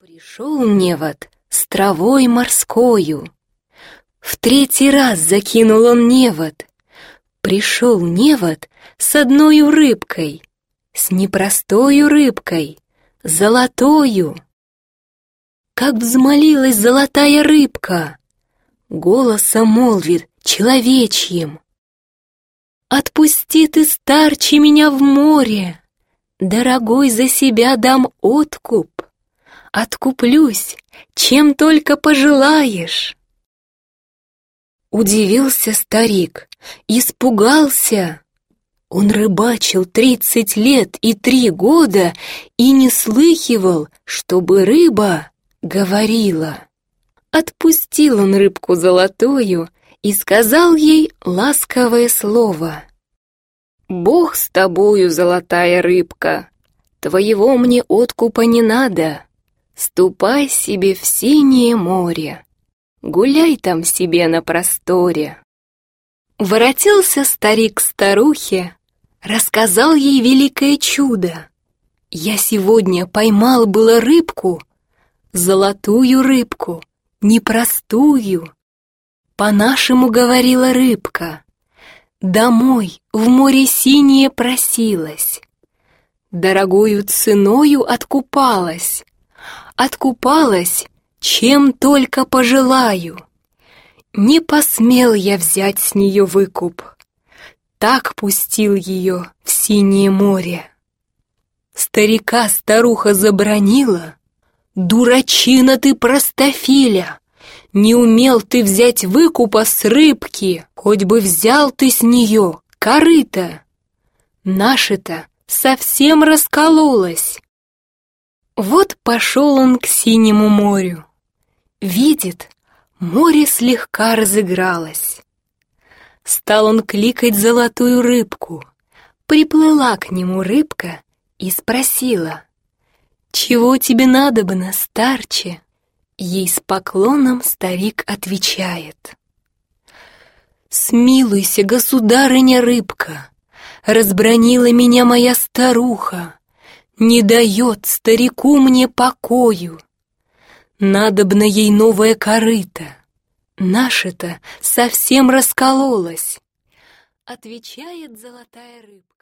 Пришел невод с травой морскою. В третий раз закинул он невод. Пришел невод с одною рыбкой, с непростою рыбкой, золотою. Как взмолилась золотая рыбка, голосом молвит человечьим. Отпусти ты, старче, меня в море, Дорогой, за себя дам откуп. Откуплюсь, чем только пожелаешь. Удивился старик, испугался. Он рыбачил тридцать лет и три года и не слыхивал, чтобы рыба говорила. Отпустил он рыбку золотую и сказал ей ласковое слово. «Бог с тобою, золотая рыбка, твоего мне откупа не надо. Ступай себе в синее море, гуляй там себе на просторе». Воротился старик старухе, рассказал ей великое чудо. Я сегодня поймал было рыбку, золотую рыбку, непростую. По-нашему говорила рыбка. Домой в море синее просилась. Дорогою ценою откупалась. Откупалась, чем только пожелаю. Не посмел я взять с нее выкуп. Так пустил ее в синее море. Старика старуха забронила. Дурачина ты простофиля! Не умел ты взять выкупа с рыбки, хоть бы взял ты с нее корыто. Наше-то совсем раскололось. Вот пошел он к синему морю. Видит, море слегка разыгралось. Стал он кликать золотую рыбку. Приплыла к нему рыбка и спросила, «Чего тебе надобно, старче?» Ей с поклоном старик отвечает. «Смилуйся, государыня рыбка, Разбронила меня моя старуха, Не дает старику мне покою. Надобно ей новая корыта, Наше-то совсем раскололось. Отвечает золотая рыбка.